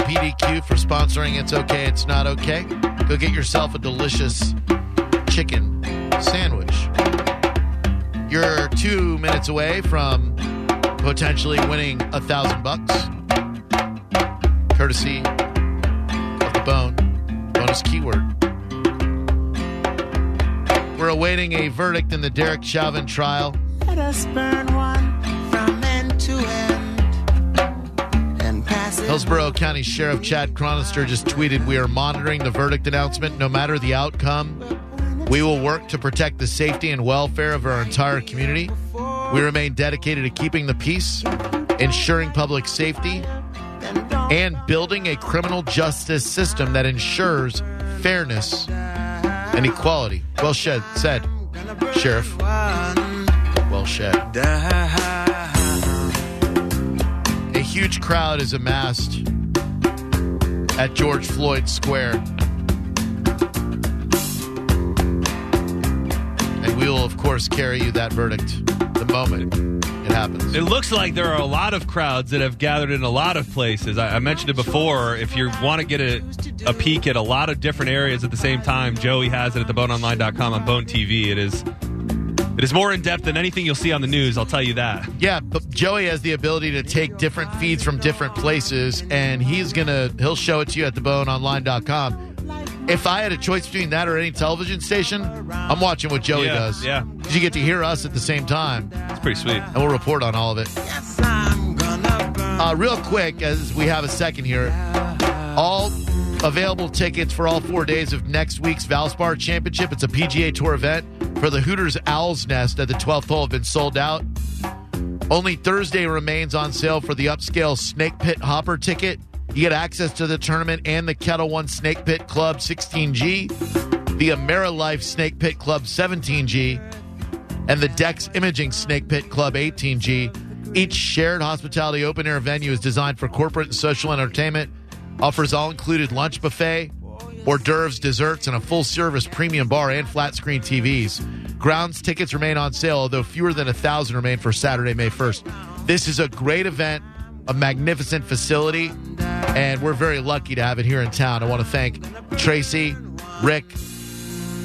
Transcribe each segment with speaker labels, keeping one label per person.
Speaker 1: to PDQ for sponsoring It's Okay, It's Not Okay. Go get yourself a delicious chicken sandwich. You're two minutes away from potentially winning a thousand bucks, courtesy of the bone bonus keyword. We're awaiting a verdict in the Derek Chauvin trial.
Speaker 2: Let us burn one
Speaker 1: Hillsborough County Sheriff Chad Chronister just tweeted, We are monitoring the verdict announcement. No matter the outcome, we will work to protect the safety and welfare of our entire community. We remain dedicated to keeping the peace, ensuring public safety, and building a criminal justice system that ensures fairness and equality. Well said, said Sheriff. Well said. Huge crowd is amassed at George Floyd Square. And we will, of course, carry you that verdict the moment it happens.
Speaker 3: It looks like there are a lot of crowds that have gathered in a lot of places. I, I mentioned it before. If you want to get a, a peek at a lot of different areas at the same time, Joey has it at theboneonline.com on Bone TV. It is it is more in depth than anything you'll see on the news. I'll tell you that.
Speaker 1: Yeah, but Joey has the ability to take different feeds from different places, and he's gonna he'll show it to you at theboneonline.com. If I had a choice between that or any television station, I'm watching what Joey
Speaker 3: Yeah,
Speaker 1: does.
Speaker 3: yeah.
Speaker 1: because you get to hear us at the same time,
Speaker 3: It's pretty sweet.
Speaker 1: and we'll report on all of it.
Speaker 2: Yes, I'm gonna burn.
Speaker 1: Uh, real quick, as we have a second here, all available tickets for all four days of next week's Valspar Championship. It's a PGA Tour event for the Hooters Owl's Nest at the 12th hole have been sold out. Only Thursday remains on sale for the upscale Snake Pit Hopper ticket. You get access to the tournament and the Ketel One Snake Pit Club 16G, the AmeriLife Snake Pit Club 17G, and the Dex Imaging Snake Pit Club 18G. Each shared hospitality open air venue is designed for corporate and social entertainment, offers all included lunch buffet, hors d'oeuvres, desserts, and a full service premium bar and flat screen TVs. Grounds tickets remain on sale, although fewer than a thousand remain for Saturday, May 1st. This is a great event, a magnificent facility, and we're very lucky to have it here in town. I want to thank Tracy, Rick,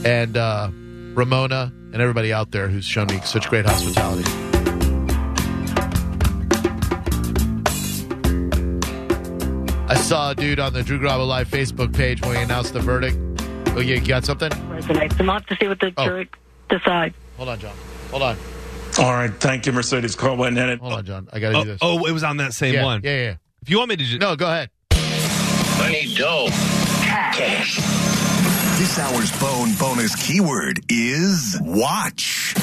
Speaker 1: and uh, Ramona, and everybody out there who's shown me such great hospitality. Saw a dude on the Drew Garabo Live Facebook page when he announced the verdict. Oh, you got something?
Speaker 4: resonates. And we'll have to see what the
Speaker 1: Oh.
Speaker 4: jury decides.
Speaker 1: Hold on, John. Hold on.
Speaker 5: All right, thank you, Mercedes. Call went in it.
Speaker 1: Hold on, John. I got to
Speaker 3: Oh,
Speaker 1: do this.
Speaker 3: oh, it was on that same
Speaker 1: yeah,
Speaker 3: one.
Speaker 1: Yeah, yeah.
Speaker 3: If you want me to just
Speaker 1: No, go ahead.
Speaker 6: Money, dough, cash.
Speaker 7: This hour's bone bonus keyword is watch.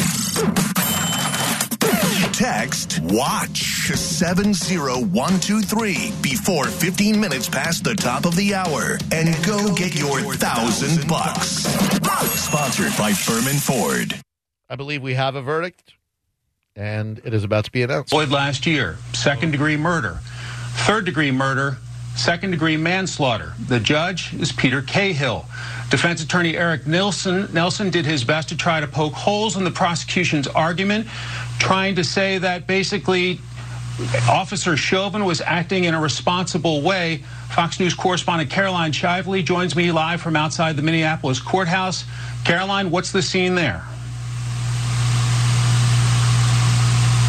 Speaker 7: Text watch to 70123 before 15 minutes past the top of the hour and go get your thousand bucks. Sponsored by Ferman Ford.
Speaker 1: I believe we have a verdict, and it is about to be announced.
Speaker 8: Floyd last year, second degree murder, third degree murder, second degree manslaughter. The judge is Peter Cahill. Defense attorney Eric Nelson, Nelson did his best to try to poke holes in the prosecution's argument, trying to say that basically Officer Chauvin was acting in a responsible way. Fox News correspondent Caroline Shively joins me live from outside the Minneapolis courthouse. Caroline, what's the scene there?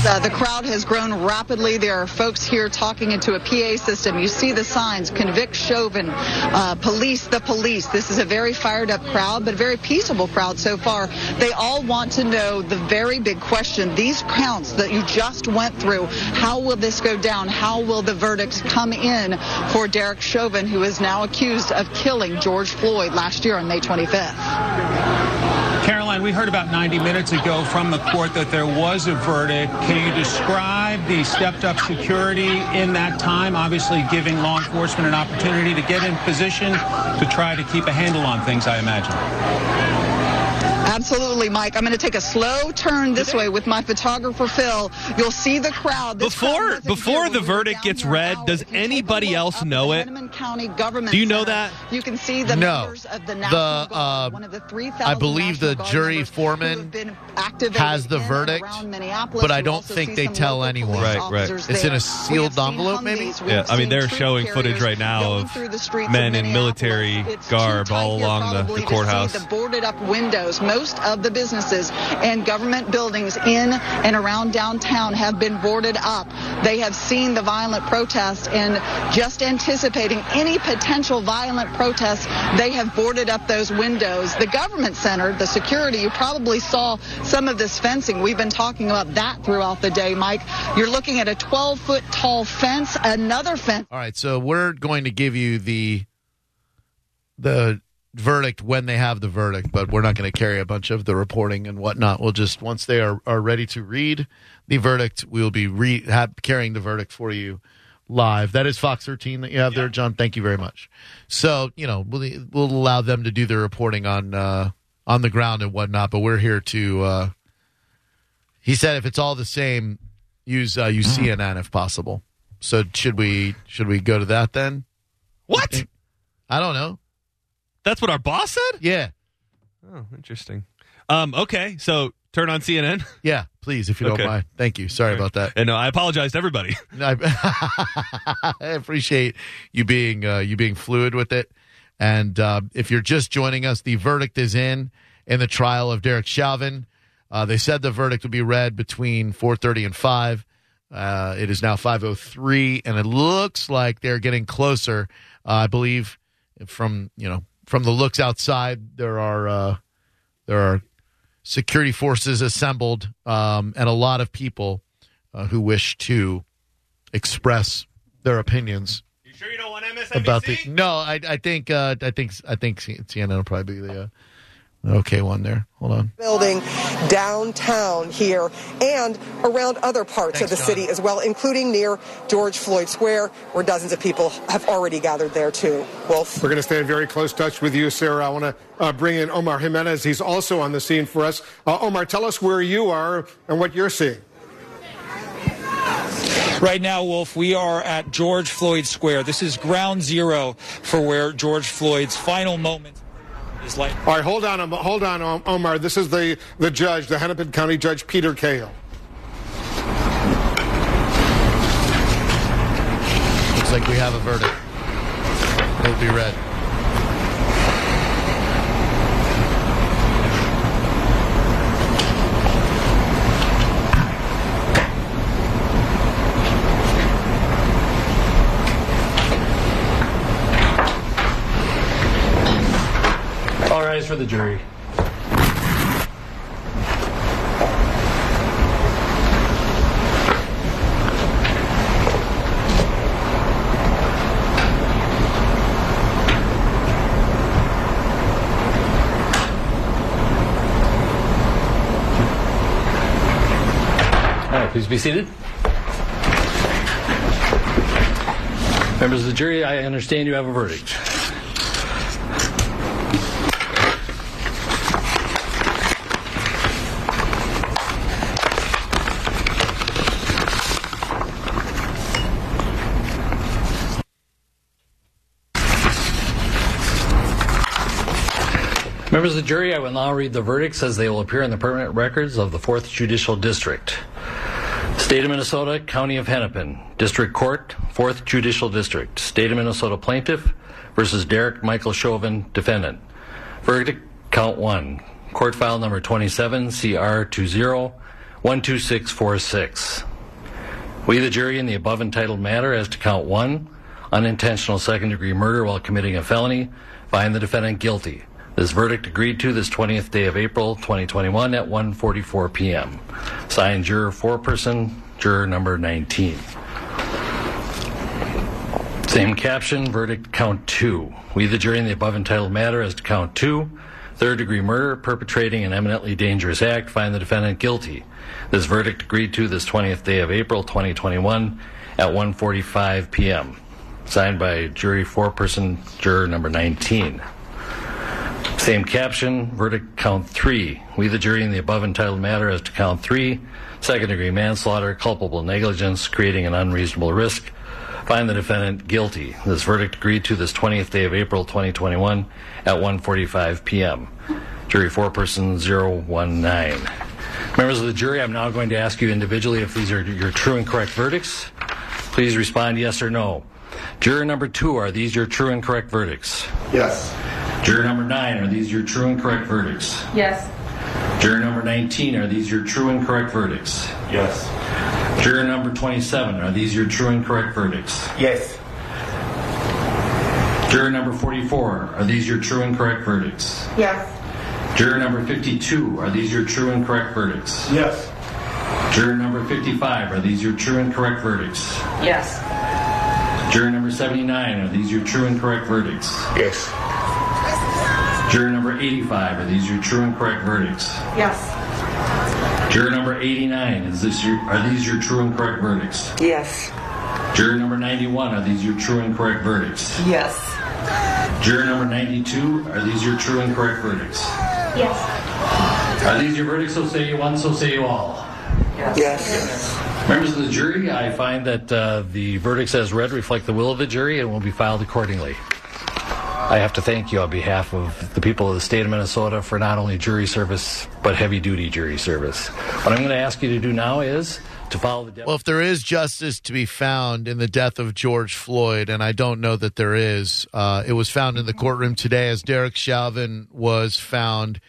Speaker 9: Uh, the crowd has grown rapidly. There are folks here talking into a PA system. You see the signs, convict Chauvin, uh, police the police. This is a very fired up crowd, but a very peaceable crowd so far. They all want to know the very big question. These counts that you just went through, how will this go down? How will the verdicts come in for Derek Chauvin, who is now accused of killing George Floyd last year on May 25th?
Speaker 8: Caroline, we heard about 90 minutes ago from the court that there was a verdict. Can you describe the stepped up security in that time, obviously giving law enforcement an opportunity to get in position to try to keep a handle on things, I imagine?
Speaker 9: Absolutely, Mike. I'm going to take a slow turn this way with my photographer Phil. You'll see the crowd. This
Speaker 3: Before
Speaker 9: wasn't
Speaker 3: before the
Speaker 9: when we were
Speaker 3: verdict gets read, does
Speaker 9: If you take a
Speaker 3: anybody else know it?
Speaker 9: County Government
Speaker 3: Do you know
Speaker 9: Center,
Speaker 3: that?
Speaker 9: You can see the
Speaker 1: No.
Speaker 9: members of the
Speaker 1: The,
Speaker 9: National Guard,
Speaker 1: uh,
Speaker 9: one of the 3,000
Speaker 1: I believe the jury foreman
Speaker 9: have been activated
Speaker 1: has the verdict, but I don't think they tell anyone.
Speaker 3: Right, right.
Speaker 9: officers
Speaker 1: It's in a sealed
Speaker 9: We have
Speaker 1: envelope, maybe?
Speaker 9: Humvees, we
Speaker 3: Yeah, I mean they're showing footage right now of
Speaker 9: through the streets
Speaker 3: men
Speaker 9: of
Speaker 3: in military garb all along the-
Speaker 9: probably
Speaker 3: the courthouse.
Speaker 9: The boarded up windows. Most of the businesses and government buildings in and around downtown have been boarded up. They have seen the violent protests and just anticipating any potential violent protests, they have boarded up those windows. The government center, the security, you probably saw some of this fencing. We've been talking about that throughout the day, Mike. You're looking at a 12 foot tall fence, another fence.
Speaker 1: All right, so we're going to give you the the verdict when they have the verdict, but we're not going to carry a bunch of the reporting and whatnot. We'll just once they are, are ready to read the verdict, we'll be re- have, carrying the verdict for you live. That is Fox 13 that you have there, John. Thank you very much. So you know we'll we'll allow them to do their reporting on uh, on the ground and whatnot, but we're here to. Uh, he said if it's all the same, use uh, use CNN if possible. So should we should we go to that then?
Speaker 3: What?
Speaker 1: I don't know.
Speaker 3: That's what our boss said?
Speaker 1: Yeah,
Speaker 3: Oh, interesting. Um, okay, so turn on CNN.
Speaker 1: yeah. Please, if you
Speaker 3: Okay.
Speaker 1: don't mind. Thank you. Sorry about that.
Speaker 3: And uh, I apologize to everybody.
Speaker 1: I, I appreciate you being uh, you being fluid with it. And uh, if you're just joining us, the verdict is in in the trial of Derek Chauvin. Uh, they said the verdict would be read between 4:30 and 5. Uh, it is now 5:03, and it looks like they're getting closer. Uh, I believe from you know from the looks outside, there are uh, there are security forces assembled um, and a lot of people uh, who wish to express their opinions
Speaker 3: You sure you don't want MSNBC?
Speaker 1: about the. No, I, I think uh, I think I think CNN will probably be the uh, okay one there. Hold on.
Speaker 10: building downtown here and around other parts
Speaker 1: Thanks,
Speaker 10: of the
Speaker 1: John.
Speaker 10: city as well, including near George Floyd Square, where dozens of people have already gathered there too. Wolf.
Speaker 11: We're going to stay in very close touch with you, Sarah. I want to uh, bring in Omar Jimenez. He's also on the scene for us. Uh, Omar, tell us where you are and what you're seeing.
Speaker 12: Right now, Wolf, we are at George Floyd Square. This is ground zero for where George Floyd's final moment is like.
Speaker 11: All right, hold on, hold on, Omar. This is the, the judge, the Hennepin County Judge Peter Cahill.
Speaker 1: Looks like we have a verdict. It'll be read.
Speaker 13: All for the jury. Please be seated. Members of the jury, I understand you have a verdict. Members of the jury, I will now read the verdicts as they will appear in the permanent records of the 4th Judicial District. State of Minnesota, County of Hennepin, District Court, 4th Judicial District. State of Minnesota Plaintiff versus Derek Michael Chauvin, Defendant. Verdict, Count 1. Court file number 27, CR 20 12646. We, the jury, in the above entitled matter as to count 1, unintentional second degree murder while committing a felony, find the defendant guilty. This verdict agreed to this 20th day of April 2021 at 1:44 p.m. Signed juror foreperson, juror number 19. Same caption, verdict count 2. We the jury in the above entitled matter as to count 2, third degree murder perpetrating an eminently dangerous act, find the defendant guilty. This verdict agreed to this 20th day of April 2021 at 1:45 p.m. Signed by jury foreperson, juror number 19. Same caption, verdict count three. We, the jury, in the above entitled matter as to count three, second degree manslaughter, culpable negligence, creating an unreasonable risk, find the defendant guilty. This verdict agreed to this 20th day of April 2021 at 1:45 p.m. Jury four foreperson 019. Members of the jury, I'm now going to ask you individually if these are your true and correct verdicts. Please respond yes or no. Juror number two, are these your true and correct verdicts?
Speaker 11: Yes.
Speaker 13: Juror number nine, are these your true and correct verdicts?
Speaker 14: Yes.
Speaker 13: Juror number 19, are these your true and correct verdicts?
Speaker 5: Yes.
Speaker 13: Juror number 27, are these your true and correct verdicts?
Speaker 5: Yes.
Speaker 13: Juror number 44, are these your true and correct verdicts?
Speaker 14: Yes.
Speaker 13: Juror number 52, are these your true and correct verdicts?
Speaker 5: Yes.
Speaker 13: Juror number 55, are these your true and correct verdicts?
Speaker 14: Yes.
Speaker 13: Juror number 79, are these your true and correct verdicts?
Speaker 5: Yes.
Speaker 13: Juror number 85, are these your true and correct verdicts?
Speaker 14: Yes.
Speaker 13: Juror number 89, is this your, are these your true and correct verdicts?
Speaker 14: Yes.
Speaker 13: Juror number 91, are these your true and correct verdicts?
Speaker 14: Yes.
Speaker 13: Juror number 92, are these your true and correct verdicts?
Speaker 14: Yes.
Speaker 13: Are these your verdicts? So say you one, so say you all.
Speaker 14: Yes.
Speaker 13: Members of the jury, I find that uh, the verdicts as read reflect the will of the jury and will be filed accordingly. I have to thank you on behalf of the people of the state of Minnesota for not only jury service, but heavy duty jury service. What I'm going to ask you to do now is to follow the. De-
Speaker 1: Well, if there is justice to be found in the death of George Floyd, and I don't know that there is, uh, it was found in the courtroom today as Derek Chauvin was found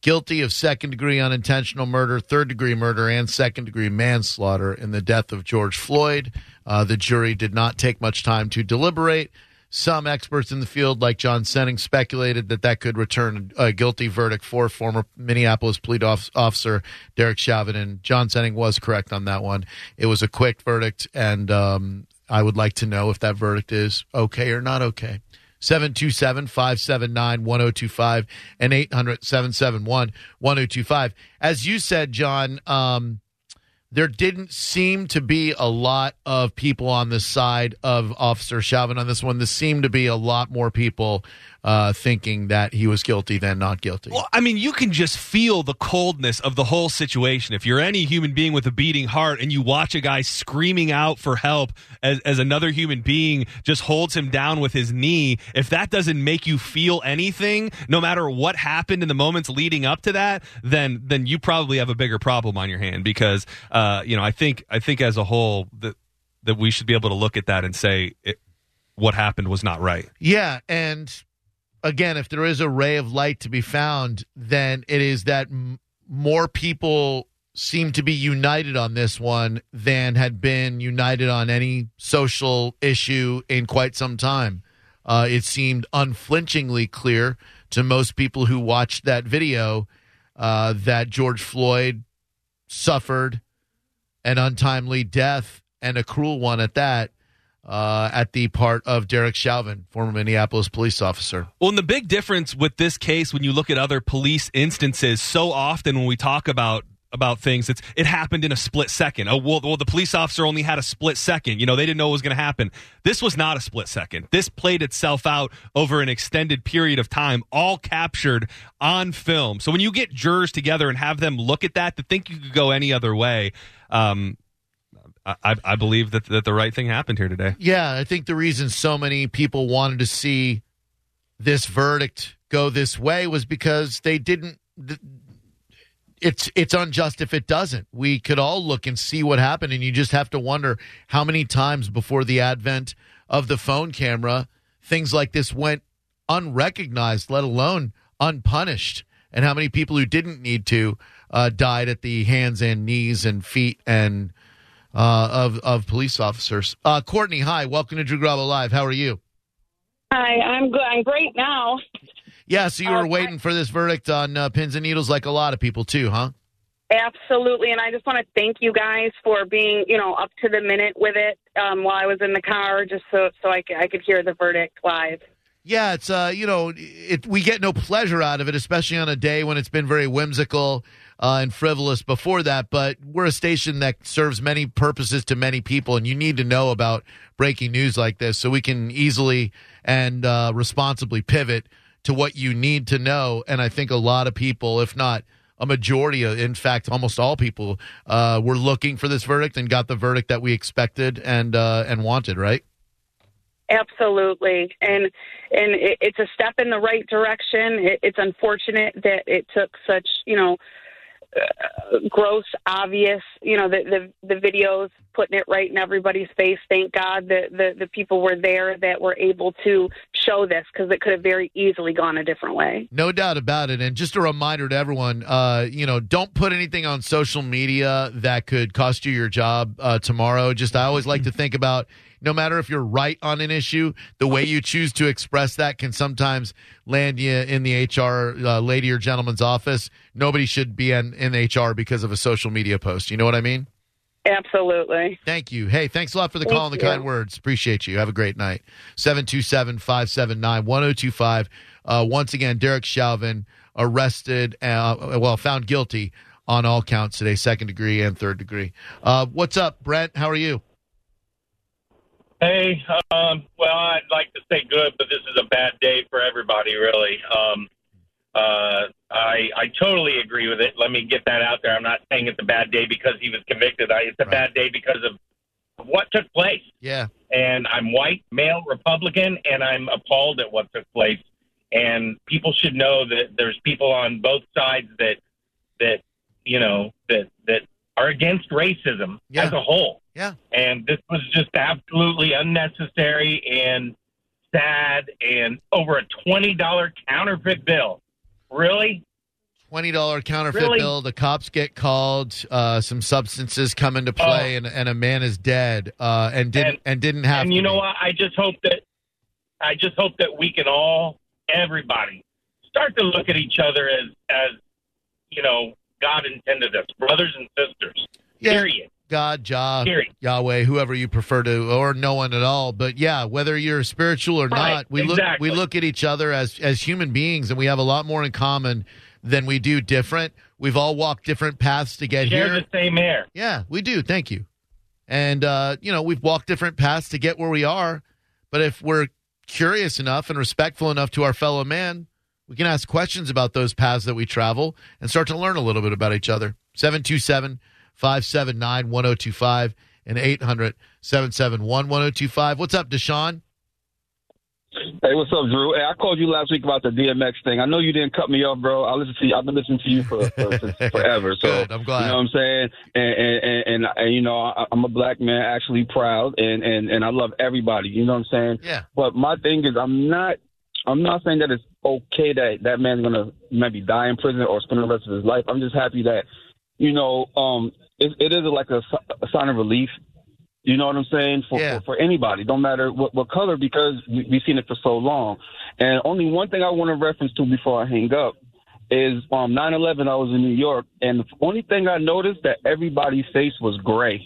Speaker 1: guilty of second degree unintentional murder, third degree murder, and second degree manslaughter in the death of George Floyd. Uh, the jury did not take much time to deliberate. Some experts in the field, like John Senning, speculated that that could return a guilty verdict for former Minneapolis police officer Derek Chauvin. And John Senning was correct on that one. It was a quick verdict, and um, I would like to know if that verdict is okay or not okay. 727 579 1025 and 800 771 1025. As you said, John, um, there didn't seem to be a lot of people on the side of Officer Chauvin on this one. There seemed to be a lot more people uh, thinking that he was guilty than not guilty.
Speaker 3: Well, I mean, you can just feel the coldness of the whole situation. If you're any human being with a beating heart and you watch a guy screaming out for help as, as another human being just holds him down with his knee, if that doesn't make you feel anything, no matter what happened in the moments leading up to that, then then you probably have a bigger problem on your hand because uh, you know I think I think as a whole that that we should be able to look at that and say it, what happened was not right.
Speaker 1: Yeah, and again, if there is a ray of light to be found, then it is that m- more people seem to be united on this one than had been united on any social issue in quite some time. Uh, it seemed unflinchingly clear to most people who watched that video uh, that George Floyd suffered an untimely death and a cruel one at that uh, at the part of Derek Chauvin, former Minneapolis police officer.
Speaker 3: Well, and the big difference with this case, when you look at other police instances, so often when we talk about about things, it's it happened in a split second. Oh, well, well, the police officer only had a split second. You know, they didn't know what was going to happen. This was not a split second. This played itself out over an extended period of time, all captured on film. So when you get jurors together and have them look at that, to think you could go any other way. Um, I, I believe that that the right thing happened here today.
Speaker 1: Yeah, I think the reason so many people wanted to see this verdict go this way was because they didn't. It's it's unjust if it doesn't. We could all look and see what happened, and you just have to wonder how many times before the advent of the phone camera, things like this went unrecognized, let alone unpunished, and how many people who didn't need to uh, died at the hands and knees and feet and uh, of of police officers. Uh, Courtney, hi, welcome to Drew Garabo Live. How are you?
Speaker 15: Hi, I'm good. I'm great now.
Speaker 1: Yeah, so you were waiting for this verdict on uh, pins and needles, like a lot of people too, huh?
Speaker 15: Absolutely, and I just want to thank you guys for being, you know, up to the minute with it um, while I was in the car, just so so I could, I could hear the verdict live.
Speaker 1: Yeah, it's uh, you know, it we get no pleasure out of it, especially on a day when it's been very whimsical uh, and frivolous before that. But we're a station that serves many purposes to many people, and you need to know about breaking news like this so we can easily and uh, responsibly pivot to what you need to know. And I think a lot of people, if not a majority of, in fact, almost all people, uh, were looking for this verdict and got the verdict that we expected and uh, and wanted. Right?
Speaker 15: Absolutely, and and it, it's a step in the right direction. It, it's unfortunate that it took such you know uh, gross, obvious. You know the, the the videos putting it right in everybody's face. Thank God that the the people were there that were able to show this because it could have very easily gone a different way.
Speaker 1: No doubt about it. And just a reminder to everyone, uh, you know, don't put anything on social media that could cost you your job uh, tomorrow. Just I always like to think about no matter if you're right on an issue, the way you choose to express that can sometimes land you in the HR uh, lady or gentleman's office. Nobody should be in, in HR because of a social media post. You know what I mean?
Speaker 15: Absolutely.
Speaker 1: Thank you. Hey, thanks a lot for the
Speaker 15: Thank
Speaker 1: call and the
Speaker 15: you.
Speaker 1: kind words. Appreciate you. Have a great night. 727 579 1025. Uh, Once again, Derek Chauvin arrested, uh, well, found guilty on all counts today, second degree and third degree. Uh, what's up, Brent? How are you?
Speaker 16: Hey, um, well, I'd like to say good, but this is a bad day for everybody, really. Um, uh, I I totally agree with it. Let me get that out there. I'm not saying it's a bad day because he was convicted. I, it's a bad day because of what took place.
Speaker 1: Yeah.
Speaker 16: And I'm white, male, Republican, and I'm appalled at what took place. And people should know that there's people on both sides that that you know that that are against racism as a whole.
Speaker 1: Yeah.
Speaker 16: And this was just absolutely unnecessary and sad and over a twenty dollar counterfeit bill. Really?
Speaker 1: Twenty dollar counterfeit
Speaker 16: Really?
Speaker 1: bill. The cops get called. Uh, some substances come into play, and, and a man is dead. Uh, and didn't and, didn't have.
Speaker 16: Oh. and you know
Speaker 1: be.
Speaker 16: what? I just hope that I just hope that we can all, everybody, start to look at each other as as you know God intended us, brothers and sisters. Period.
Speaker 1: God, Jah, Yahweh, whoever you prefer to, or no one at all. But yeah, whether you're spiritual or
Speaker 16: Right,
Speaker 1: not, we
Speaker 16: exactly.
Speaker 1: look we look at each other as as human beings, and we have a lot more in common than we do different. We've all walked different paths to get
Speaker 16: Share
Speaker 1: here.
Speaker 16: the same air.
Speaker 1: Yeah, we do. Thank you. And uh, you know, we've walked different paths to get where we are. But if we're curious enough and respectful enough to our fellow man, we can ask questions about those paths that we travel and start to learn a little bit about each other. 727 579 1025 and 800 771 1025. What's up, Deshaun?
Speaker 17: Hey, what's up, Drew? Hey, I called you last week about the DMX thing. I know you didn't cut me off, bro. I listen to you. I've been listening to you for, for since forever. So
Speaker 1: Good, I'm glad.
Speaker 17: You know what I'm saying? And and, and, and, and you know, I, I'm a black man, actually proud, and, and and I love everybody. You know what I'm saying?
Speaker 1: Yeah.
Speaker 17: But my thing is, I'm not. I'm not saying that it's okay that that man's gonna maybe die in prison or spend the rest of his life. I'm just happy that, you know, um, it, it is like a, a sign of relief. You know what I'm saying? For, for, for anybody, don't matter what, what color, because we, we've seen it for so long. And only one thing I want to reference to before I hang up is um 9/11. I was in New York, and the only thing I noticed that everybody's face was gray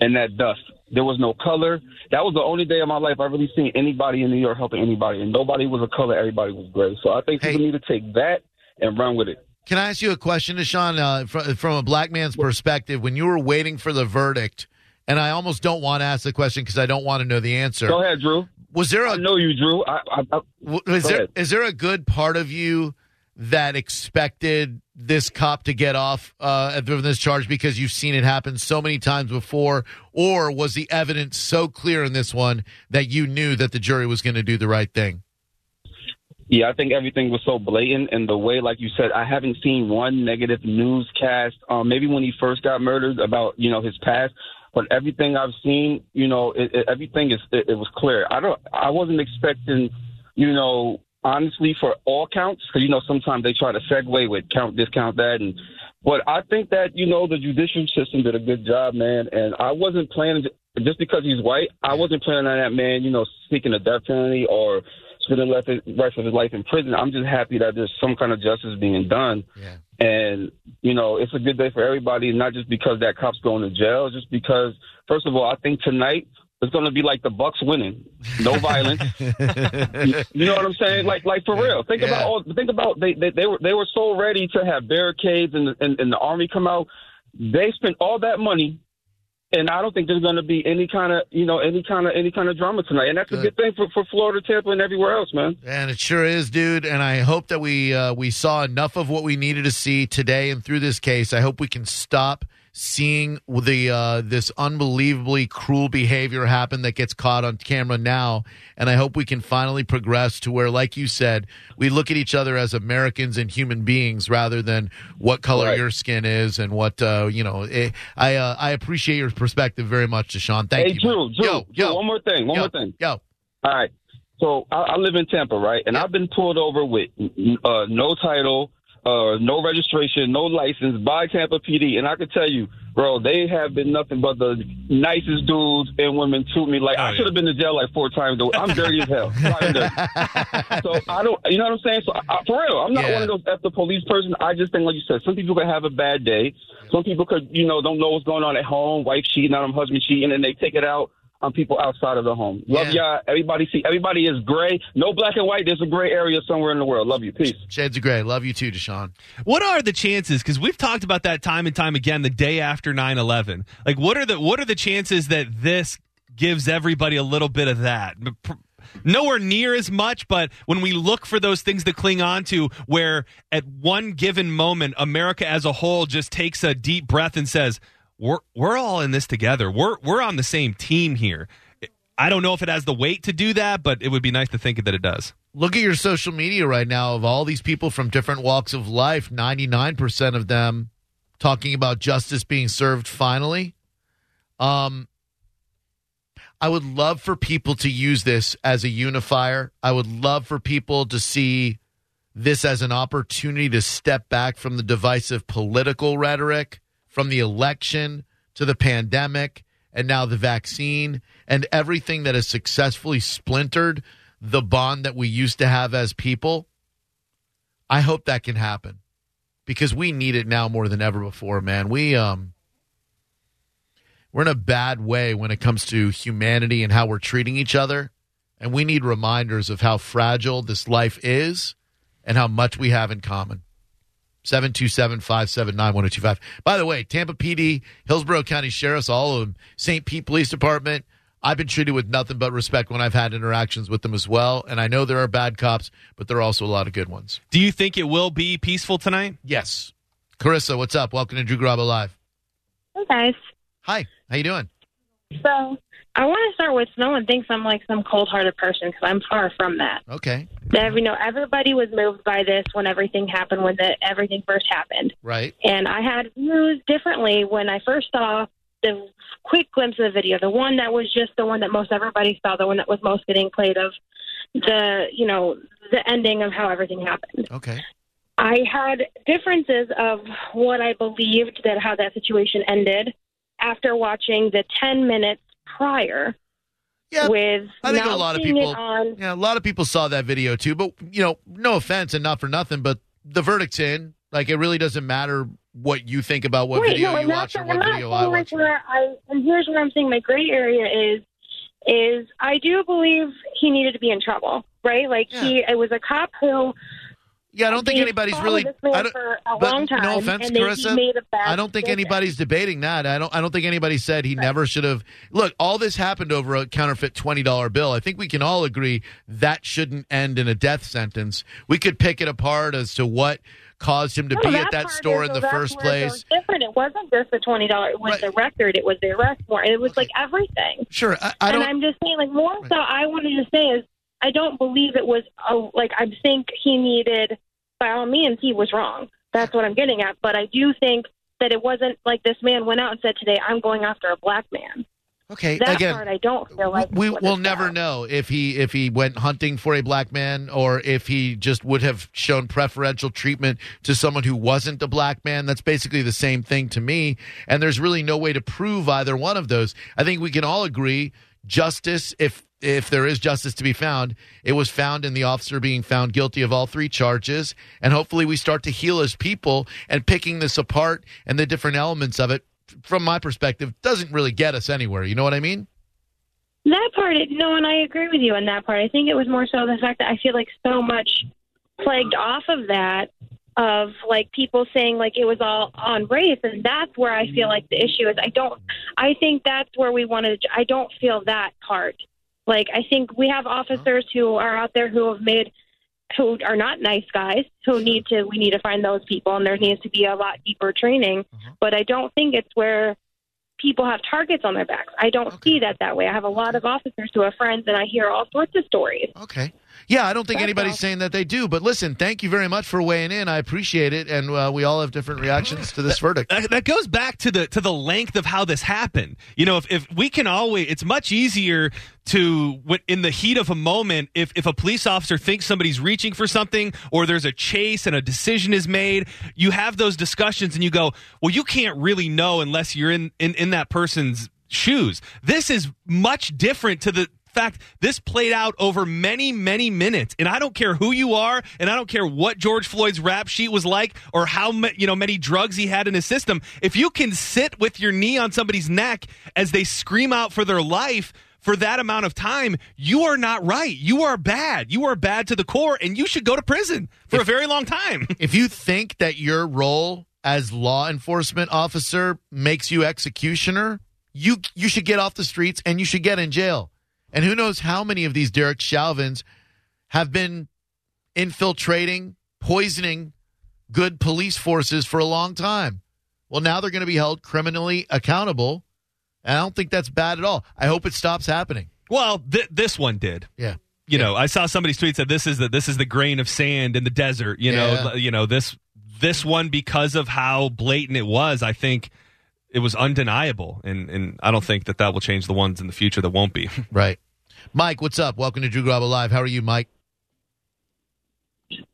Speaker 17: and that dust. There was no color. That was the only day of my life I really seen anybody in New York helping anybody, and nobody was a color. Everybody was gray. So I think people need to take that and run with it.
Speaker 1: Can I ask you a question, Deshaun? Uh, from, from a black man's perspective, when you were waiting for the verdict, and I almost don't want to ask the question because I don't want to know the answer.
Speaker 17: Go ahead, Drew.
Speaker 1: Was there a? I
Speaker 17: know you, Drew. I, I, I,
Speaker 1: is there
Speaker 17: ahead.
Speaker 1: is there a good part of you that expected this cop to get off uh, from this charge because you've seen it happen so many times before, or was the evidence so clear in this one that you knew that the jury was going to do the right thing?
Speaker 17: Yeah, I think everything was so blatant, and the way, like you said, I haven't seen one negative newscast. Um, maybe when he first got murdered about you know his past, but everything I've seen, you know, it, it, everything is it, it was clear. I don't, I wasn't expecting, you know, honestly for all counts because you know sometimes they try to segue with count this, count that, and but I think that you know the judicial system did a good job, man, and I wasn't planning just because he's white. I wasn't planning on that man, you know, seeking a death penalty or spending the rest of- rest of his life in prison. I'm just happy that there's some kind of justice being done.
Speaker 1: Yeah.
Speaker 17: And, you know, it's a good day for everybody, not just because that cop's going to jail, just because, first of all, I think tonight it's going to be like the Bucks winning. No violence. you, know what I'm saying? Like, like for real. Think about all. Think about they, they they were they were so ready to have barricades and and, and the army come out. They spent all that money, and I don't think there's going to be any kind of you know any kind of any kind of drama tonight, and that's a good thing for, for Florida, Tampa, and everywhere else, man.
Speaker 1: And it sure is, dude. And I hope that we uh, we saw enough of what we needed to see today and through this case. I hope we can stop seeing the uh, this unbelievably cruel behavior happen that gets caught on camera now. And I hope we can finally progress to where, like you said, we look at each other as Americans and human beings rather than what color
Speaker 17: Right.
Speaker 1: your skin is and what uh, you know. eh, I uh, I appreciate your perspective very much, Deshaun. Thank
Speaker 17: hey,
Speaker 1: you.
Speaker 17: Drew. Drew,
Speaker 1: yo,
Speaker 17: Drew,
Speaker 1: yo,
Speaker 17: one more thing, one
Speaker 1: yo,
Speaker 17: more thing.
Speaker 1: Yo.
Speaker 17: All right. So I, I live in Tampa, right? And I've been pulled over with uh, no title, uh, no registration, no license by Tampa PD, and I can tell you, bro, they have been nothing but the nicest dudes and women to me. Like I should have been to jail like four times. Though I'm dirty as hell. So I don't, you know what I'm saying? So I, for real, I'm not
Speaker 1: Yeah.
Speaker 17: one of those f the police person. I just think, like you said, some people could have a bad day. Some people could, you know, don't know what's going on at home. Wife cheating on them, husband cheating, and they take it out on people outside of the home. Love y'all. Everybody see, everybody is gray. No black and white. There's a gray area somewhere in the world. Love you. Peace.
Speaker 1: Shades of gray. Love you too, Deshaun.
Speaker 3: What are the chances? Because we've talked about that time and time again. The day after 9-11. like what are the what are the chances that this gives everybody a little bit of that? Nowhere near as much, but when we look for those things to cling on to, where at one given moment, America as a whole just takes a deep breath and says, "We're we're all in this together. We're we're on the same team here." I don't know if it has the weight to do that, but it would be nice to think that it does.
Speaker 1: look at your social media right now of all these people from different walks of life 99% of them talking about justice being served finally um i would love for people to use this as a unifier i would love for people to see this as an opportunity to step back from the divisive political rhetoric from the election to the pandemic and now the vaccine and everything that has successfully splintered the bond that we used to have as people. I hope that can happen because we need it now more than ever before, man. We um we're in a bad way when it comes to humanity and how we're treating each other, and we need reminders of how fragile this life is and how much we have in common. 727-579-1025. By the way, Tampa PD, Hillsborough County Sheriff's, all of them, St. Pete Police Department, I've been treated with nothing but respect when I've had interactions with them as well. And I know there are bad cops, but there are also a lot of good ones.
Speaker 3: Do you think it will be peaceful tonight?
Speaker 1: Yes. Carissa, what's up? Welcome to Drew Garabo Live.
Speaker 18: Hey guys.
Speaker 1: Hi. How you doing?
Speaker 18: So I want to start with no one thinks I'm like some cold-hearted person because I'm far from that.
Speaker 1: Okay.
Speaker 18: Every, you know, everybody was moved by this when everything happened, when the, everything first happened,
Speaker 1: Right.
Speaker 18: and I had views differently when I first saw the quick glimpse of the video, the one that was just the one that most everybody saw, the one that was most getting played of the, you know, the ending of how everything happened.
Speaker 1: Okay.
Speaker 18: I had differences of what I believed that how that situation ended after watching the 10 minutes prior
Speaker 1: Yeah,
Speaker 18: with
Speaker 1: I think a lot of people
Speaker 18: on
Speaker 1: Yeah, a lot of people saw that video too, but you know, no offense and not for nothing, but the verdict's in. Like it really doesn't matter what you think about what
Speaker 18: Wait,
Speaker 1: video
Speaker 18: no,
Speaker 1: you watch or
Speaker 18: what
Speaker 1: what
Speaker 18: I'm
Speaker 1: video I watch.
Speaker 18: where I and here's where I'm saying my gray area is is I do believe he needed to be in trouble, right? Like he it was a cop who
Speaker 1: Yeah, I don't think anybody's really. I don't,
Speaker 18: for a
Speaker 1: but
Speaker 18: long time,
Speaker 1: no offense, Carissa.
Speaker 18: made a bad
Speaker 1: I don't think anybody's debating that. I don't. I don't think anybody said he never should have. Look, all this happened over a counterfeit twenty dollar bill. I think we can all agree that shouldn't end in a death sentence. We could pick it apart as to what caused him to
Speaker 18: No,
Speaker 1: be at that store
Speaker 18: is,
Speaker 1: in the first
Speaker 18: where it
Speaker 1: place.
Speaker 18: different. It wasn't just the twenty dollars. It was the record. It was the arrest warrant. It was like everything.
Speaker 1: Sure, I, I
Speaker 18: and. I'm just saying, like more so, I wanted to say is I don't believe it was. Oh, like I think he needed. By all means, he was wrong. That's what I'm getting at. But I do think that it wasn't like this man went out and said today, "I'm going after a black man."
Speaker 1: Okay,
Speaker 18: that
Speaker 1: again,
Speaker 18: part I don't feel like
Speaker 1: we will never know if he if he went hunting for a black man or if he just would have shown preferential treatment to someone who wasn't a black man that's basically the same thing to me and there's really no way to prove either one of those i think we can all agree justice if if there is justice to be found it was found in the officer being found guilty of all three charges and hopefully we start to heal as people and picking this apart and the different elements of it from my perspective doesn't really get us anywhere you know what i mean
Speaker 18: That part, no, and I agree with you on that part. I think it was more so the fact that I feel like so much plagued off of that of like people saying like it was all on race and that's where I feel like the issue is I don't I think that's where we wanted to I don't feel that part. Like I think we have officers who are out there who have made who are not nice guys who need to we need to find those people and there needs to be a lot deeper training. Mm-hmm. But i don't think it's where people have targets on their backs. I don't see that that way. I have a lot of officers who are friends and i hear all sorts of stories.
Speaker 1: Okay. Yeah, I don't think
Speaker 18: That's
Speaker 1: anybody's
Speaker 18: all.
Speaker 1: saying that they do. But listen, thank you very much for weighing in. I appreciate it, and uh, we all have different reactions to this verdict.
Speaker 3: That, that goes back to the to the length of how this happened. You know, if, if we can always, it's much easier to in the heat of a moment. If if a police officer thinks somebody's reaching for something, or there's a chase and a decision is made, you have those discussions and you go, well, you can't really know unless you're in in, in that person's shoes. This is much different to the fact this played out over many many minutes. And i don't care who you are and i don't care what george floyd's rap sheet was like or how ma- you know many drugs he had in his system. If you can sit with your knee on somebody's neck as they scream out for their life for that amount of time you are not right. You are bad. You are bad to the core and you should go to prison for a very long time.
Speaker 1: if you think that your role as law enforcement officer makes you executioner, you you should get off the streets and you should get in jail. And who knows how many of these Derek Chauvins have been infiltrating, poisoning good police forces for a long time. Well, now they're going to be held criminally accountable. And I don't think that's bad at all. I hope it stops happening.
Speaker 3: well th- this one did
Speaker 1: Yeah.
Speaker 3: you know, I saw somebody's tweet said this is the this is the grain of sand in the desert. You know,
Speaker 1: Yeah.
Speaker 3: you know this this one because of how blatant it was. I think it was undeniable, and and I don't think that that will change the ones in the future that won't be.
Speaker 1: Right. Mike, what's up? Welcome to Drew Garabo Live. How are you, Mike?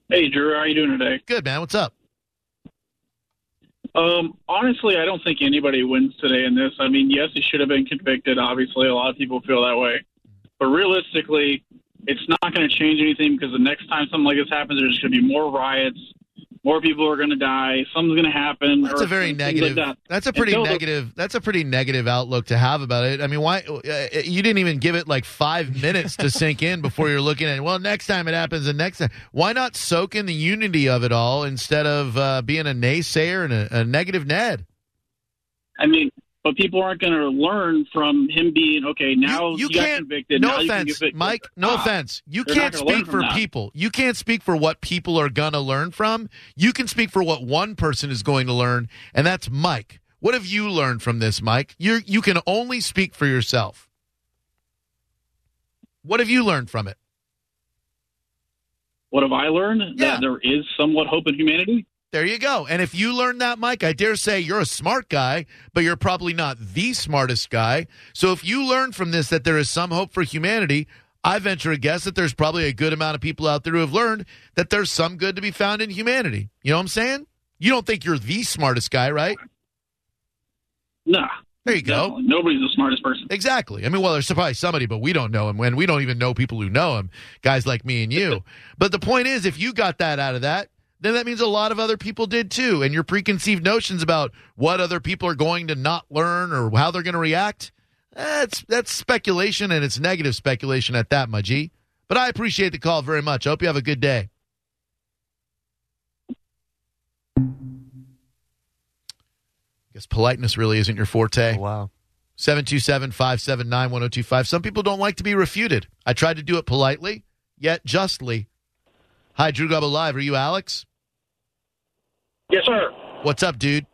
Speaker 19: Hey, Drew, how are you doing today?
Speaker 1: Good, man. What's up?
Speaker 19: Um, honestly, I don't think anybody wins today in this. I mean, yes, he should have been convicted. Obviously, a lot of people feel that way. But realistically, it's not going to change anything because the next time something like this happens, there's going to be more riots, more people are going to die, something's going to happen.
Speaker 1: That's a very negative.
Speaker 19: Like that.
Speaker 1: That's a pretty negative. That's a pretty negative outlook to have about it. I mean, why uh, you didn't even give it like five minutes to sink in before you're looking at. Well, next time it happens, and next time, why not soak in the unity of it all instead of uh, being a naysayer and a, a negative Ned?
Speaker 19: I mean, but people aren't going to learn from him being okay. Now
Speaker 1: you
Speaker 19: got
Speaker 1: can't-
Speaker 19: convicted.
Speaker 1: No
Speaker 19: now you can
Speaker 1: offense,
Speaker 19: get.
Speaker 1: Mike. No
Speaker 19: Ah,
Speaker 1: offense. You can't
Speaker 19: not gonna learn
Speaker 1: speak for
Speaker 19: that.
Speaker 1: people. You can't speak for what people are going to learn from. You can speak for what one person is going to learn, and that's Mike. What have you learned from this, Mike? You you can only speak for yourself. What have you learned from it?
Speaker 19: What have I learned?
Speaker 1: Yeah.
Speaker 19: That there is somewhat hope in humanity.
Speaker 1: There you go. And if you learned that, Mike, I dare say you're a smart guy, but you're probably not the smartest guy. So if you learn from this that there is some hope for humanity, I venture a guess that there's probably a good amount of people out there who have learned that there's some good to be found in humanity. You know what I'm saying? You don't think you're the smartest guy, right?
Speaker 19: Nah.
Speaker 1: There you go.
Speaker 19: Nobody's the smartest person.
Speaker 1: Exactly. I mean, well, there's probably somebody, but we don't know him. And we don't even know people who know him, guys like me and you. but the point is, if you got that out of that, then that means a lot of other people did too. And your preconceived notions about what other people are going to not learn or how they're going to react, that's that's speculation and it's negative speculation at that, my G. But I appreciate the call very much. I hope you have a good day. I guess politeness really isn't your forte.
Speaker 3: Oh, wow.
Speaker 1: 727 579 1025. Some people don't like to be refuted. I tried to do it politely, yet justly. Hi, Drew Gubba Live. Are you Alex?
Speaker 20: Yes, sir.
Speaker 1: What's up, dude?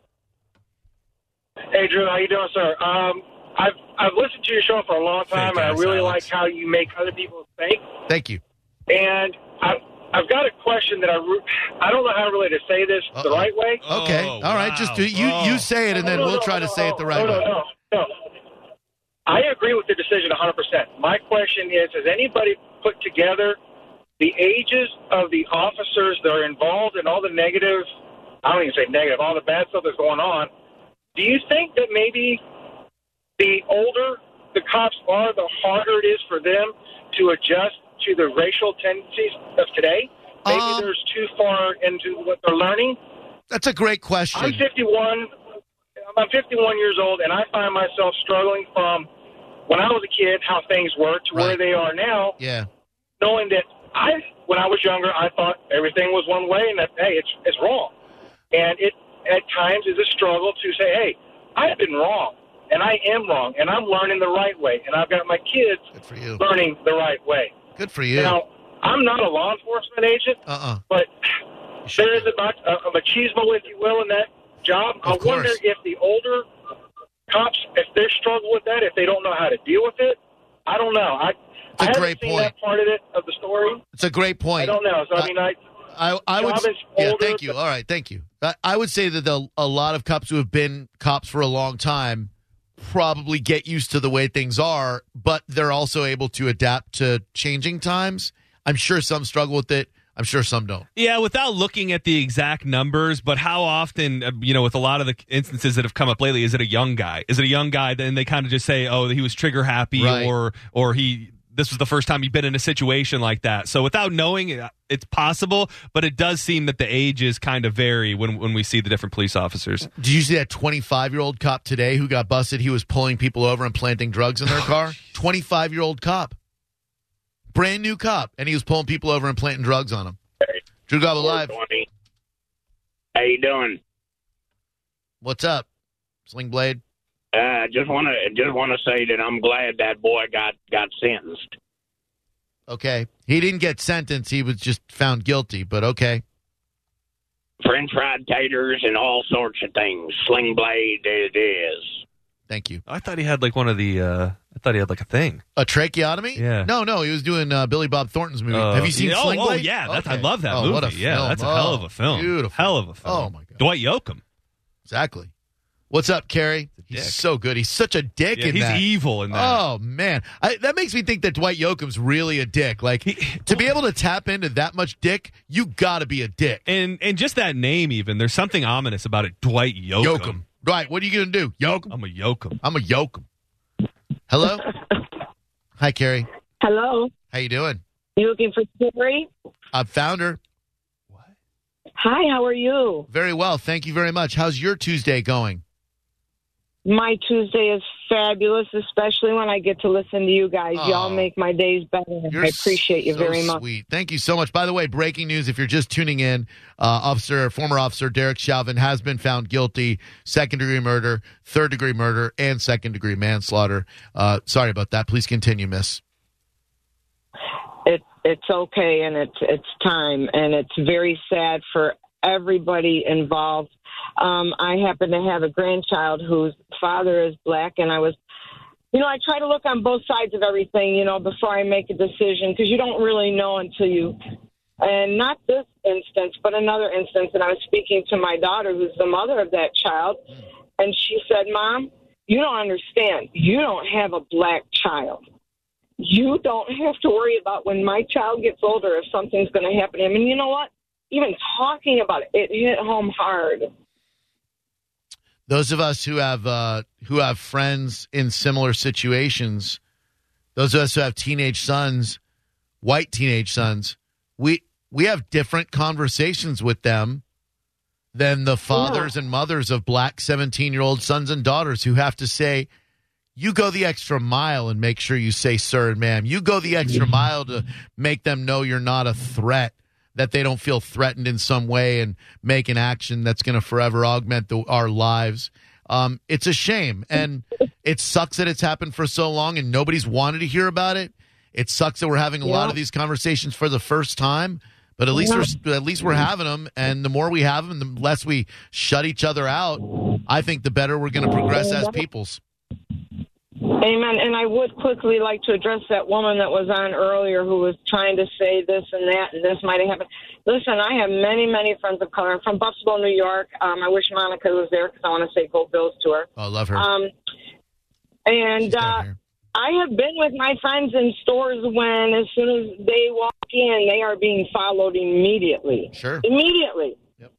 Speaker 20: Hey, Drew, how you doing, sir? Um, I've I've listened to your show for a long time, and I really
Speaker 1: Alex.
Speaker 20: like how you make other people think.
Speaker 1: Thank you.
Speaker 20: And I've I've got a question that I re- I don't know how really to say this the right way.
Speaker 1: Okay. All right. Just do you you say it, and then
Speaker 20: No, no,
Speaker 1: we'll
Speaker 20: no,
Speaker 1: try to
Speaker 20: no,
Speaker 1: say it the right
Speaker 20: no,
Speaker 1: way.
Speaker 20: no, no, no. I agree with the decision 100%. My question is Has anybody put together the ages of the officers that are involved in all the negative, I don't even say negative, all the bad stuff that's going on? Do you think that maybe the older the cops are, the harder it is for them to adjust to the racial tendencies of today? Maybe
Speaker 1: Um,
Speaker 20: there's too far into what they're learning.
Speaker 1: That's a great question.
Speaker 20: I'm 51. I'm 51 years old, and I find myself struggling from when I was a kid how things were to where they are now.
Speaker 1: Yeah.
Speaker 20: Knowing that I when I was younger, I thought everything was one way, and that hey, it's it's wrong. And it at times is a struggle to say, hey, I've been wrong, and I am wrong, and I'm learning the right way, and I've got my kids for you. learning the right way.
Speaker 1: Good for you.
Speaker 20: Now, I'm not a law enforcement agent,
Speaker 1: Uh-uh.
Speaker 20: but there is about a, a machismo, if you will, in that job. I
Speaker 1: Of
Speaker 20: wonder if the older cops, if they struggle with that, if they don't know how to deal with it. I don't know. I, I haven't
Speaker 1: great
Speaker 20: seen
Speaker 1: point.
Speaker 20: that part of it of the story.
Speaker 1: It's a great point.
Speaker 20: I don't know. So I mean, I
Speaker 1: I, I would.
Speaker 20: Job
Speaker 1: Yeah,
Speaker 20: older,
Speaker 1: thank you. All right, thank you. I, would say that the, a lot of cops who have been cops for a long time probably get used to the way things are, but they're also able to adapt to changing times. I'm sure some struggle with it. I'm sure some don't.
Speaker 3: Yeah, without looking at the exact numbers, but how often, uh, you know, with a lot of the instances that have come up lately, is it a young guy? Is it a young guy? Then they kind of just say, "Oh, he was trigger happy,"
Speaker 1: Right.
Speaker 3: or or he this was the first time you've been in a situation like that. So without knowing, it's possible, but it does seem that the ages kind of vary when when we see the different police officers.
Speaker 1: Did you see that 25 year old cop today who got busted? He was pulling people over and planting drugs in their oh, car. 25 year old cop, brand new cop, and he was pulling people over and planting drugs on them. Drew Garabo live.
Speaker 6: How you doing?
Speaker 1: What's up, Sling Blade?
Speaker 6: Uh, just want to just want to say that I'm glad that boy got got sentenced.
Speaker 1: Okay, he didn't get sentenced. He was just found guilty. But okay.
Speaker 6: French fried taters and all sorts of things. Sling blade it is.
Speaker 1: Thank you.
Speaker 3: I thought he had like one of the. uh I thought he had like a thing.
Speaker 1: A tracheotomy?
Speaker 3: Yeah.
Speaker 1: No, no, he was doing uh, Billy Bob Thornton's movie.
Speaker 3: Uh,
Speaker 1: Have you seen
Speaker 3: yeah,
Speaker 1: Sling
Speaker 3: oh,
Speaker 1: Blade?
Speaker 3: Oh, yeah, that's, I love that
Speaker 1: oh,
Speaker 3: movie.
Speaker 1: What a
Speaker 3: yeah, that's a hell of
Speaker 1: Oh,
Speaker 3: a film.
Speaker 1: Beautiful.
Speaker 3: Hell of a film.
Speaker 1: Oh my god.
Speaker 3: Dwight Yoakam.
Speaker 1: Exactly. What's up, Kerry? He's so good. He's such a dick
Speaker 3: Yeah,
Speaker 1: in
Speaker 3: he's
Speaker 1: that.
Speaker 3: evil in that.
Speaker 1: Oh man, I, that makes me think that Dwight Yoakam's really a dick. Like to be able to tap into that much dick, you got to be a dick.
Speaker 3: And and just that name, even there's something ominous about it. Dwight Yoakam.
Speaker 1: Yoakam. Right. What are you gonna do? Yoakam.
Speaker 3: I'm a Yoakam.
Speaker 1: I'm a Yoakam. Hello. Hi, Kerry.
Speaker 21: Hello.
Speaker 1: How you doing?
Speaker 21: You looking for Terry?
Speaker 1: I found her. What?
Speaker 21: Hi, how are you?
Speaker 1: Very well. Thank you very much. How's your Tuesday going?
Speaker 21: My Tuesday is fabulous, especially when I get to listen to you guys. Y'all
Speaker 1: Oh.
Speaker 21: make my days better. I appreciate you
Speaker 1: so
Speaker 21: very much.
Speaker 1: Sweet. Thank you so much. By the way, breaking news if you're just tuning in, uh, officer, former officer Derek Chauvin has been found guilty, second degree murder, third degree murder, and second degree manslaughter. Uh, sorry about that. Please continue, miss.
Speaker 21: It, it's okay, and it's it's time, and it's very sad for everybody involved. Um, I happen to have a grandchild whose father is black, and I was, you know, I try to look on both sides of everything, you know, before I make a decision because you don't really know until you. And not this instance, but another instance. And I was speaking to my daughter, who's the mother of that child, and she said, "Mom, you don't understand. You don't have a black child." you don't have to worry about when my child gets older if something's going to happen to him. And you know what? Even talking about it, it hit home hard.
Speaker 1: Those of us who have uh, who have friends in similar situations, those of us who have teenage sons, white teenage sons, we we have different conversations with them than the fathers and mothers of black 17 year old sons and daughters who have to say, you go the extra mile and make sure you say sir and ma'am. You go the extra mile to make them know you're not a threat, that they don't feel threatened in some way and make an action that's going to forever augment the, our lives. Um, it's a shame. And it sucks that it's happened for so long and nobody's wanted to hear about it. It sucks that we're having a lot of these conversations for the first time. But at least we're at least we're having them, and the more we have them, the less we shut each other out. I think the better we're going to progress as peoples.
Speaker 21: Amen. And I would quickly like to address that woman that was on earlier who was trying to say this and that and this might have happened. Listen, I have many, many friends of color. I'm from Buffalo, New York. Um, I wish Monica was there because I want to say go Bills to her.
Speaker 1: Oh, I love her.
Speaker 21: Um, and uh, I have been with my friends in stores when, as soon as they walk in, they are being followed immediately.
Speaker 1: Sure.
Speaker 21: Immediately. Yep.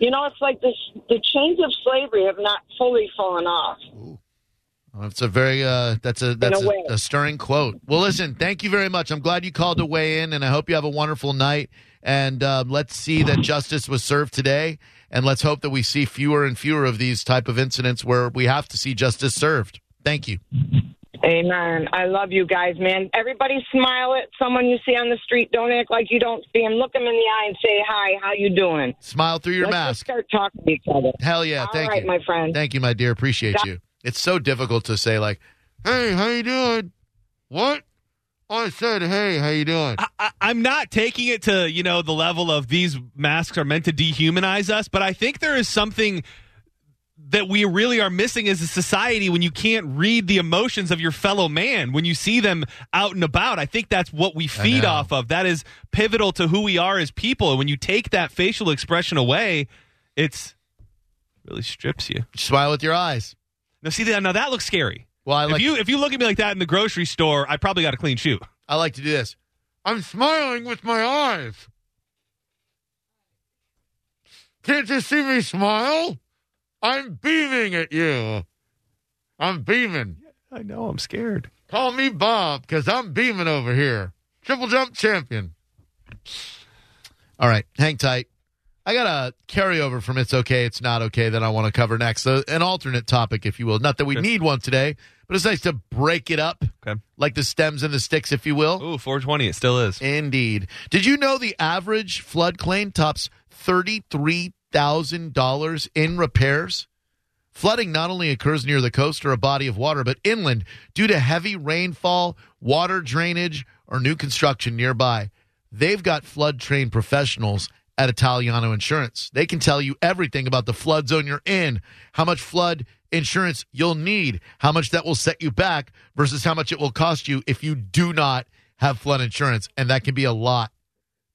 Speaker 21: You know, it's like the the chains of slavery have not fully fallen off.
Speaker 1: Well, That's a very uh, that's a that's
Speaker 21: a
Speaker 1: a, a stirring quote. Well, listen, thank you very much. I'm glad you called to weigh in, and I hope you have a wonderful night. And uh, let's see that justice was served today, and let's hope that we see fewer and fewer of these type of incidents where we have to see justice served. Thank you.
Speaker 21: Amen. I love you guys, man. Everybody smile at someone you see on the street. Don't act like you don't see them. Look them in the eye and say, hi, how you doing?
Speaker 1: Smile through your
Speaker 21: Let's
Speaker 1: mask.
Speaker 21: Start talking to each other.
Speaker 1: Hell yeah,
Speaker 21: All
Speaker 1: thank
Speaker 21: right,
Speaker 1: you,
Speaker 21: my friend.
Speaker 1: Thank you, my dear. Appreciate you. It's so difficult to say like, "Hey, how you doing?" What? I said, "Hey, how you doing?"
Speaker 3: I, I'm not taking it to you know the level of these masks are meant to dehumanize us, but I think there is something that we really are missing as a society when you can't read the emotions of your fellow man when you see them out and about. I think that's what we feed off of. That is pivotal to who we are as people. And when you take that facial expression away, it's really strips you.
Speaker 1: Smile with your eyes.
Speaker 3: Now see that now that looks scary.
Speaker 1: Well, I
Speaker 3: if
Speaker 1: like
Speaker 3: you if you look at me like that in the grocery store, I probably got a clean shoe.
Speaker 1: I like to do this. I'm smiling with my eyes. Can't you see me smile? I'm beaming at you. I'm beaming.
Speaker 3: I know. I'm scared.
Speaker 1: Call me Bob because I'm beaming over here. Triple jump champion. All right, hang tight. I got a carryover from It's Okay, It's Not Okay that I want to cover next. So an alternate topic, if you will. Not that we need one today, but it's nice to break it up.
Speaker 3: Okay.
Speaker 1: Like the stems and the sticks, if you will.
Speaker 3: Ooh, 420. It still is.
Speaker 1: Indeed. Did you know the average flood claim tops $33,000 in repairs? Flooding not only occurs near the coast or a body of water, but inland due to heavy rainfall, water drainage, or new construction nearby. They've got flood trained professionals at Italiano Insurance. They can tell you everything about the flood zone you're in, how much flood insurance you'll need, how much that will set you back versus how much it will cost you if you do not have flood insurance. And that can be a lot.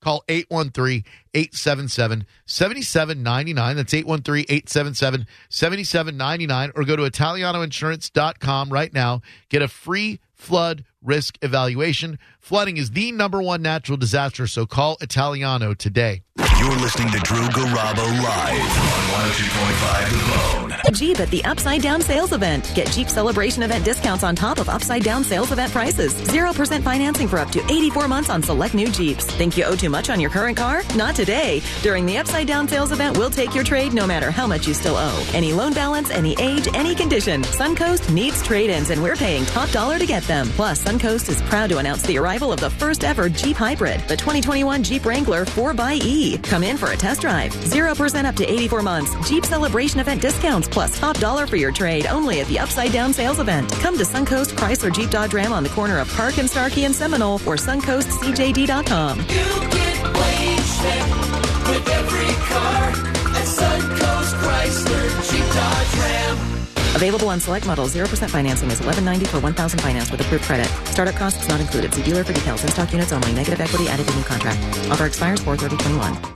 Speaker 1: Call 813 877 7799. That's 813 877 7799. Or go to ItalianoInsurance.com right now. Get a free flood risk evaluation. Flooding is the number one natural disaster, so call Italiano today.
Speaker 7: You're listening to Drew Garabo live on 102.5 The Bone.
Speaker 22: Jeep at the Upside Down Sales Event. Get Jeep Celebration Event discounts on top of Upside Down Sales Event prices. 0% financing for up to 84 months on select new Jeeps. Think you owe too much on your current car? Not today. During the Upside Down Sales Event, we'll take your trade no matter how much you still owe. Any loan balance, any age, any condition. Suncoast needs trade-ins and we're paying top dollar to get them. Plus, Suncoast is proud to announce the arrival of the first ever Jeep Hybrid, the 2021 Jeep Wrangler 4xE. Come in for a test drive. 0% up to 84 months. Jeep Celebration Event discounts plus top dollar for your trade only at the Upside Down Sales Event. Come to Suncoast Chrysler Jeep Dodge Ram on the corner of Park and Starkey and Seminole or suncoastcjd.com.
Speaker 2: You get wage with every car at Suncoast Chrysler Jeep Dodge Ram.
Speaker 22: Available on select models. 0% financing is 1190 for 1000 finance with approved credit. Startup costs not included. See dealer for details. In stock units only. Negative equity added to new contract. Offer expires 43021.